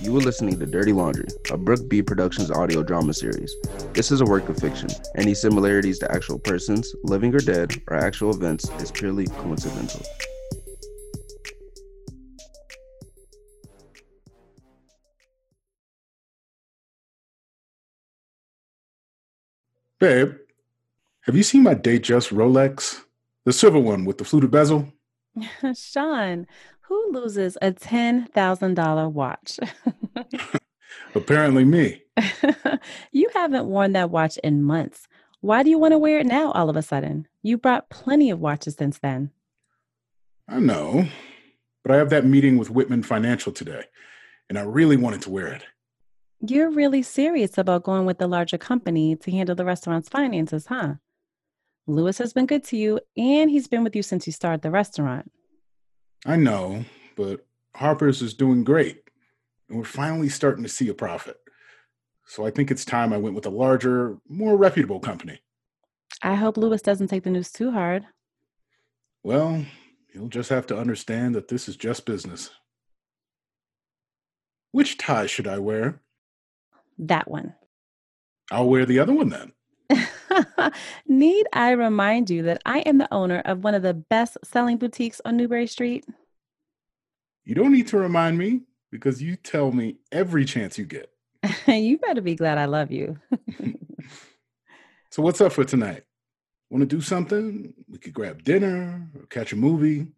You are listening to Dirty Laundry, a Brooke B Productions audio drama series. This is a work of fiction. Any similarities to actual persons, living or dead, or actual events is purely coincidental. Babe, have you seen my Datejust Rolex? The silver one with the fluted bezel? Sean, who loses a $10,000 watch? Apparently, me. you haven't worn that watch in months. Why do you want to wear it now all of a sudden? You brought plenty of watches since then. I know, but I have that meeting with Whitman Financial today, and I really wanted to wear it. You're really serious about going with the larger company to handle the restaurant's finances, huh? Lewis has been good to you, and he's been with you since you started the restaurant. I know, but Harper's is doing great, and we're finally starting to see a profit. So I think it's time I went with a larger, more reputable company. I hope Lewis doesn't take the news too hard. Well, he'll just have to understand that this is just business. Which tie should I wear? That one. I'll wear the other one then. Need I remind you that I am the owner of one of the best selling boutiques on Newbury Street? You don't need to remind me because you tell me every chance you get. you better be glad I love you. so, what's up for tonight? Want to do something? We could grab dinner or catch a movie,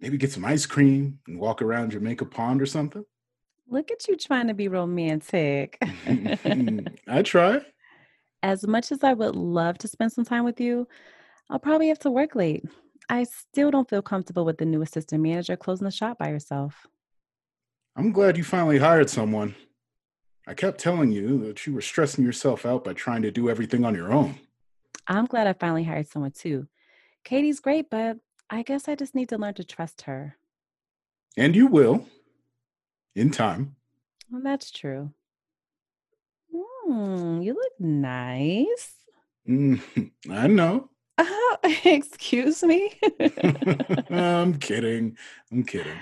maybe get some ice cream and walk around Jamaica Pond or something. Look at you trying to be romantic. I try. As much as I would love to spend some time with you, I'll probably have to work late. I still don't feel comfortable with the new assistant manager closing the shop by herself. I'm glad you finally hired someone. I kept telling you that you were stressing yourself out by trying to do everything on your own. I'm glad I finally hired someone too. Katie's great, but I guess I just need to learn to trust her. And you will, in time. Well, that's true. Mm, you look nice. Mm, I know. Uh, excuse me. I'm kidding. I'm kidding.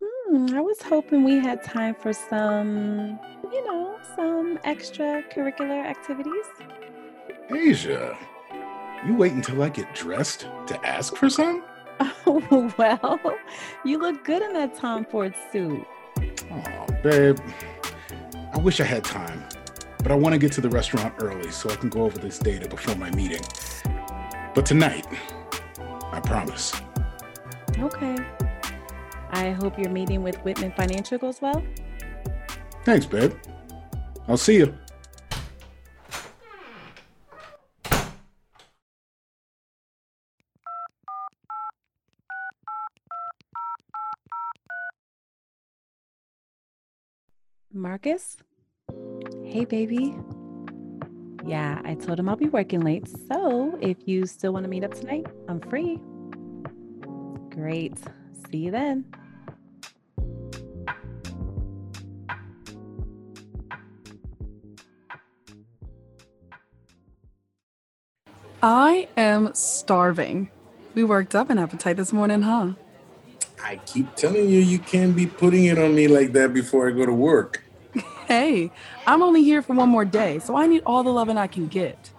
Hmm, I was hoping we had time for some, you know, some extracurricular activities. Asia, you wait until I get dressed to ask for some? Oh, well, you look good in that Tom Ford suit. Oh, babe. I wish I had time but I want to get to the restaurant early so I can go over this data before my meeting. But tonight, I promise. Okay. I hope your meeting with Whitman Financial goes well. Thanks, babe. I'll see you. Marcus? Hey, baby. Yeah, I told him I'll be working late. So if you still want to meet up tonight, I'm free. Great. See you then. I am starving. We worked up an appetite this morning, huh? I keep telling you, you can't be putting it on me like that before I go to work. Hey, I'm only here for one more day, so I need all the loving I can get.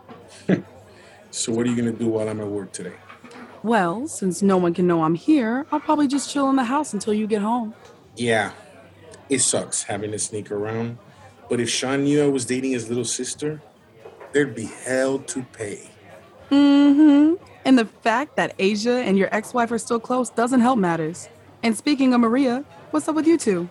so, what are you going to do while I'm at work today? Well, since no one can know I'm here, I'll probably just chill in the house until you get home. Yeah, it sucks having to sneak around. But if Sean knew I was dating his little sister, there'd be hell to pay. Mm hmm. And the fact that Asia and your ex wife are still close doesn't help matters. And speaking of Maria, what's up with you two?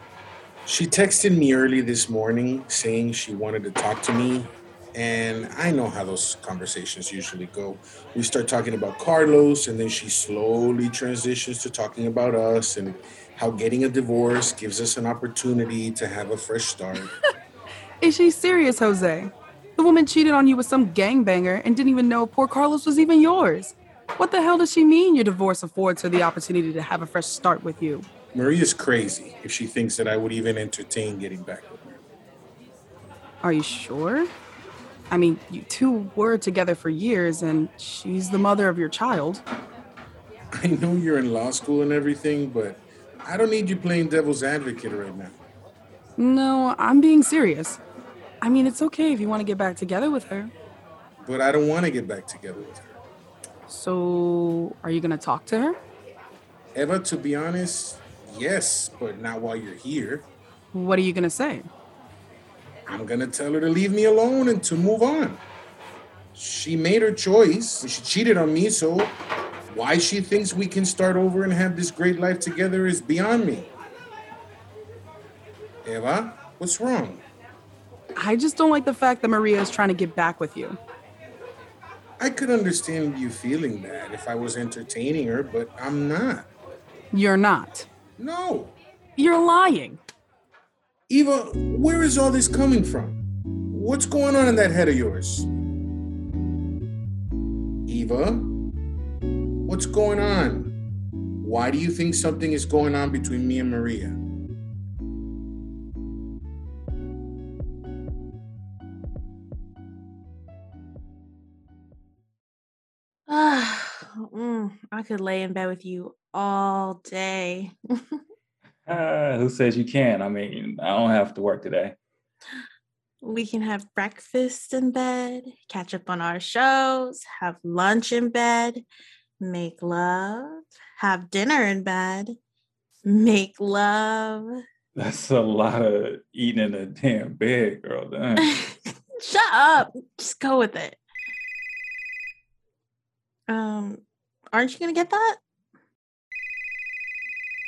She texted me early this morning saying she wanted to talk to me. And I know how those conversations usually go. We start talking about Carlos, and then she slowly transitions to talking about us and how getting a divorce gives us an opportunity to have a fresh start. Is she serious, Jose? The woman cheated on you with some gangbanger and didn't even know poor Carlos was even yours. What the hell does she mean your divorce affords her the opportunity to have a fresh start with you? Maria's crazy if she thinks that I would even entertain getting back with her. Are you sure? I mean, you two were together for years, and she's the mother of your child. I know you're in law school and everything, but I don't need you playing devil's advocate right now. No, I'm being serious. I mean, it's okay if you want to get back together with her. But I don't want to get back together with her. So, are you going to talk to her? Eva, to be honest, yes, but not while you're here. What are you going to say? I'm going to tell her to leave me alone and to move on. She made her choice. She cheated on me, so why she thinks we can start over and have this great life together is beyond me. Eva, what's wrong? I just don't like the fact that Maria is trying to get back with you. I could understand you feeling that if I was entertaining her, but I'm not. You're not. No. You're lying. Eva, where is all this coming from? What's going on in that head of yours? Eva, what's going on? Why do you think something is going on between me and Maria? Mm, I could lay in bed with you all day. Uh, who says you can? I mean, I don't have to work today. we can have breakfast in bed, catch up on our shows, have lunch in bed, make love, have dinner in bed, make love. That's a lot of eating in a damn bed, girl. Shut up. Just go with it. Um, aren't you gonna get that?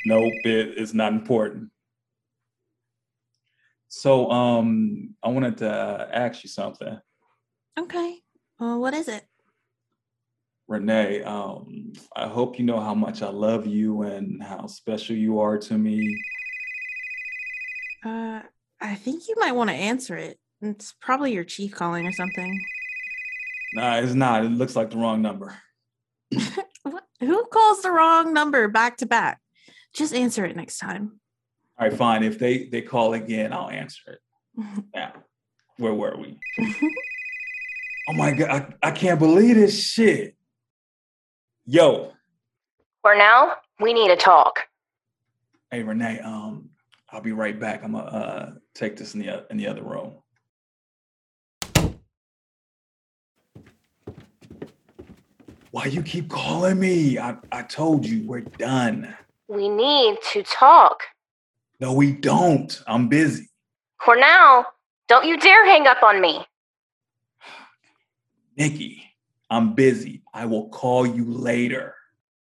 nope, it is not important. So, um, I wanted to ask you something, Okay. Well, what is it? Renee. Um, I hope you know how much I love you and how special you are to me. Uh, I think you might want to answer it. It's probably your chief calling or something. Nah, it's not. It looks like the wrong number. What? Who calls the wrong number back to back? Just answer it next time. All right, fine. If they they call again, I'll answer it. Now, where were we? oh my god, I, I can't believe this shit. Yo, Cornell, we need to talk. hey Renee, um, I'll be right back. I'm gonna uh, take this in the o- in the other room. Why you keep calling me? I, I told you we're done. We need to talk. No, we don't. I'm busy. Cornell, don't you dare hang up on me. Nikki, I'm busy. I will call you later.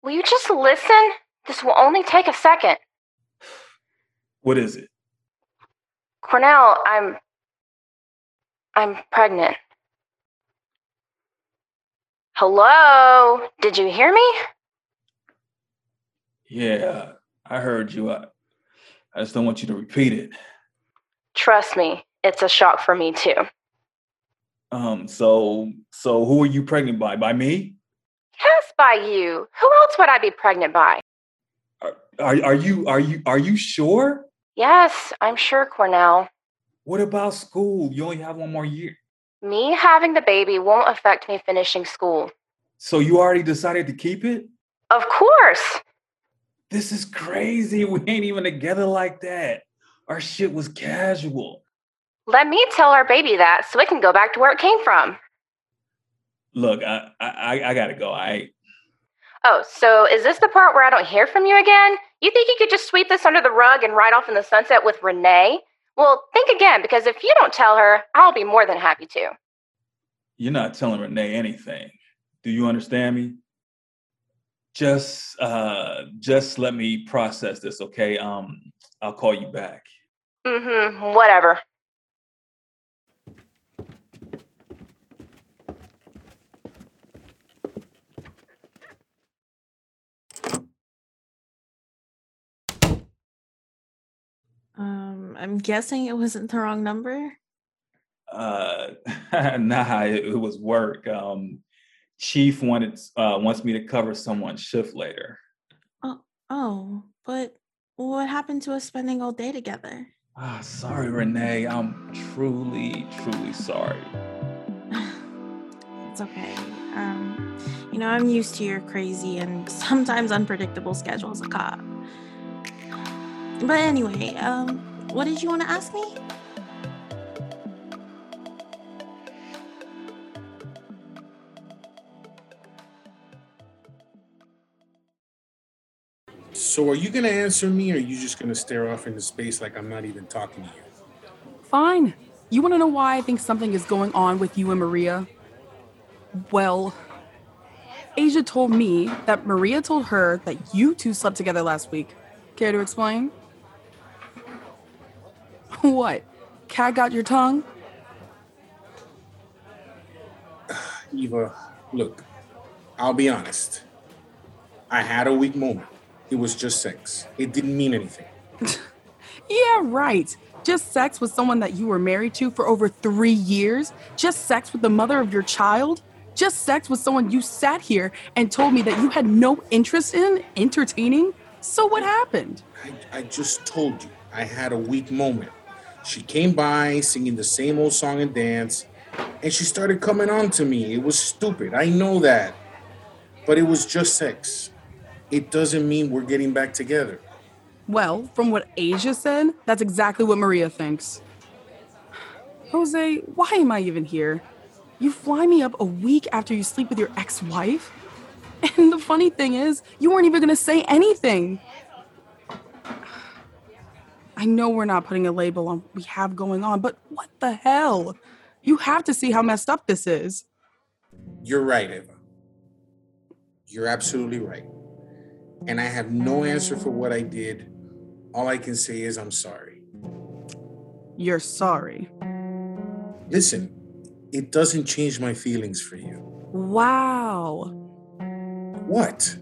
Will you just listen? This will only take a second. What is it? Cornell, I'm. I'm pregnant. Hello? Did you hear me? Yeah, I heard you. I, I just don't want you to repeat it. Trust me, it's a shock for me too. Um, so so who are you pregnant by? By me? Yes, by you. Who else would I be pregnant by? Are, are are you are you are you sure? Yes, I'm sure, Cornell. What about school? You only have one more year. Me having the baby won't affect me finishing school. So you already decided to keep it? Of course. This is crazy. We ain't even together like that. Our shit was casual. Let me tell our baby that so it can go back to where it came from. Look, I I I gotta go. I Oh, so is this the part where I don't hear from you again? You think you could just sweep this under the rug and ride off in the sunset with Renee? Well, think again, because if you don't tell her, I'll be more than happy to. you're not telling Renee anything. Do you understand me? Just uh just let me process this, okay? Um I'll call you back. Mm hmm, whatever. I'm guessing it wasn't the wrong number. Uh nah, it, it was work. Um Chief wanted uh wants me to cover someone's shift later. Oh, oh, but what happened to us spending all day together? Ah, sorry, Renee. I'm truly, truly sorry. it's okay. Um, you know, I'm used to your crazy and sometimes unpredictable schedule as a cop. But anyway, um, What did you want to ask me? So are you gonna answer me or are you just gonna stare off into space like I'm not even talking to you? Fine. You want to know why I think something is going on with you and Maria? Well, Asia told me that Maria told her that you two slept together last week. Care to explain? What? Cat got your tongue? Eva, look, I'll be honest. I had a weak moment. It was just sex. It didn't mean anything. Yeah, right. Just sex with someone that you were married to for over three years? Just sex with the mother of your child? Just sex with someone you sat here and told me that you had no interest in entertaining? So what happened? I, I just told you I had a weak moment. She came by singing the same old song and dance, and she started coming on to me. It was stupid. I know that. But it was just sex. It doesn't mean we're getting back together. Well, from what Asia said, that's exactly what Maria thinks. Jose, why am I even here? You fly me up a week after you sleep with your ex wife? And the funny thing is, you weren't even gonna say anything. I know we're not putting a label on what we have going on, but what the hell? You have to see how messed up this is. You're right, Eva. You're absolutely right. And I have no answer for what I did. All I can say is I'm sorry. You're sorry. Listen, it doesn't change my feelings for you. Wow. What?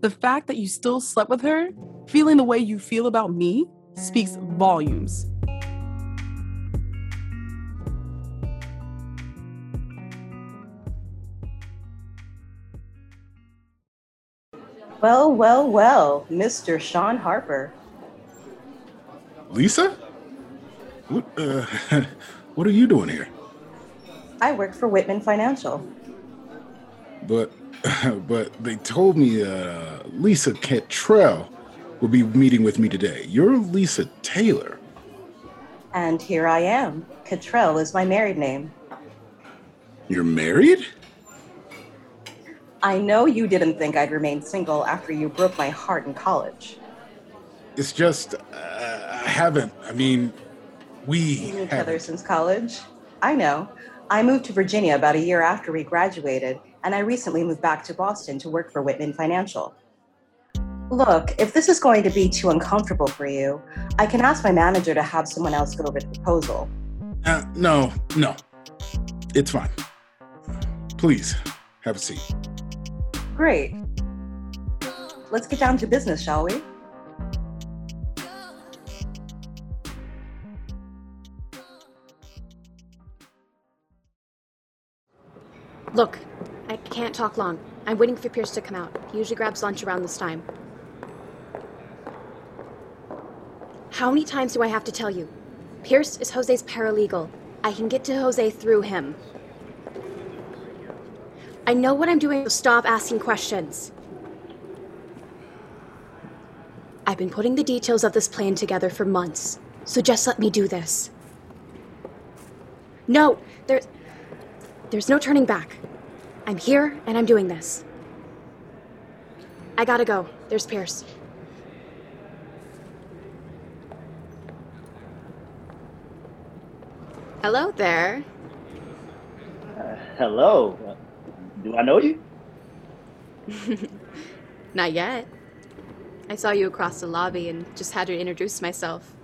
The fact that you still slept with her, feeling the way you feel about me, speaks volumes. Well, well, well, Mr. Sean Harper. Lisa? What, uh, what are you doing here? I work for Whitman Financial. But, but they told me uh, Lisa Cantrell will be meeting with me today. You're Lisa Taylor. And here I am. Cottrell is my married name. You're married? I know you didn't think I'd remain single after you broke my heart in college. It's just, uh, I haven't. I mean, we each other since college. I know. I moved to Virginia about a year after we graduated, and I recently moved back to Boston to work for Whitman Financial. Look, if this is going to be too uncomfortable for you, I can ask my manager to have someone else go over the proposal. Uh, no, no. It's fine. Please, have a seat. Great. Let's get down to business, shall we? Look, I can't talk long. I'm waiting for Pierce to come out. He usually grabs lunch around this time. How many times do I have to tell you? Pierce is Jose's paralegal. I can get to Jose through him. I know what I'm doing, so stop asking questions. I've been putting the details of this plan together for months, so just let me do this. No, there's. There's no turning back. I'm here and I'm doing this. I gotta go. There's Pierce. Hello there. Uh, hello. Do I know you? Not yet. I saw you across the lobby and just had to introduce myself.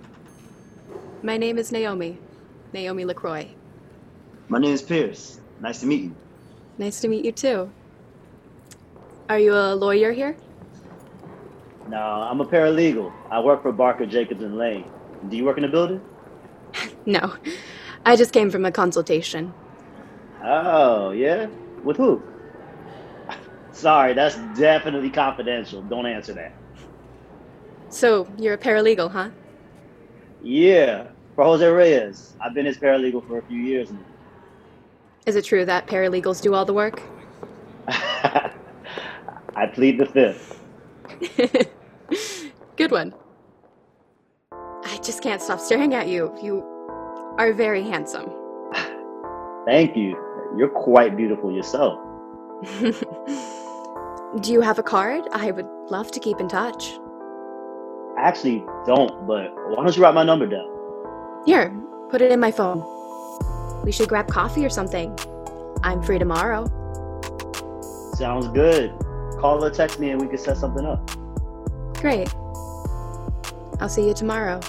My name is Naomi. Naomi LaCroix. My name is Pierce. Nice to meet you. Nice to meet you too. Are you a lawyer here? No, I'm a paralegal. I work for Barker Jacobs and Lane. Do you work in the building? No. I just came from a consultation. Oh, yeah? With who? Sorry, that's definitely confidential. Don't answer that. So, you're a paralegal, huh? Yeah, for Jose Reyes. I've been his paralegal for a few years now. Is it true that paralegals do all the work? I plead the fifth. Good one. I just can't stop staring at you. You are very handsome. Thank you. You're quite beautiful yourself. Do you have a card? I would love to keep in touch. I actually don't, but why don't you write my number down? Here, put it in my phone. We should grab coffee or something. I'm free tomorrow. Sounds good. Call or text me and we can set something up. Great. I'll see you tomorrow.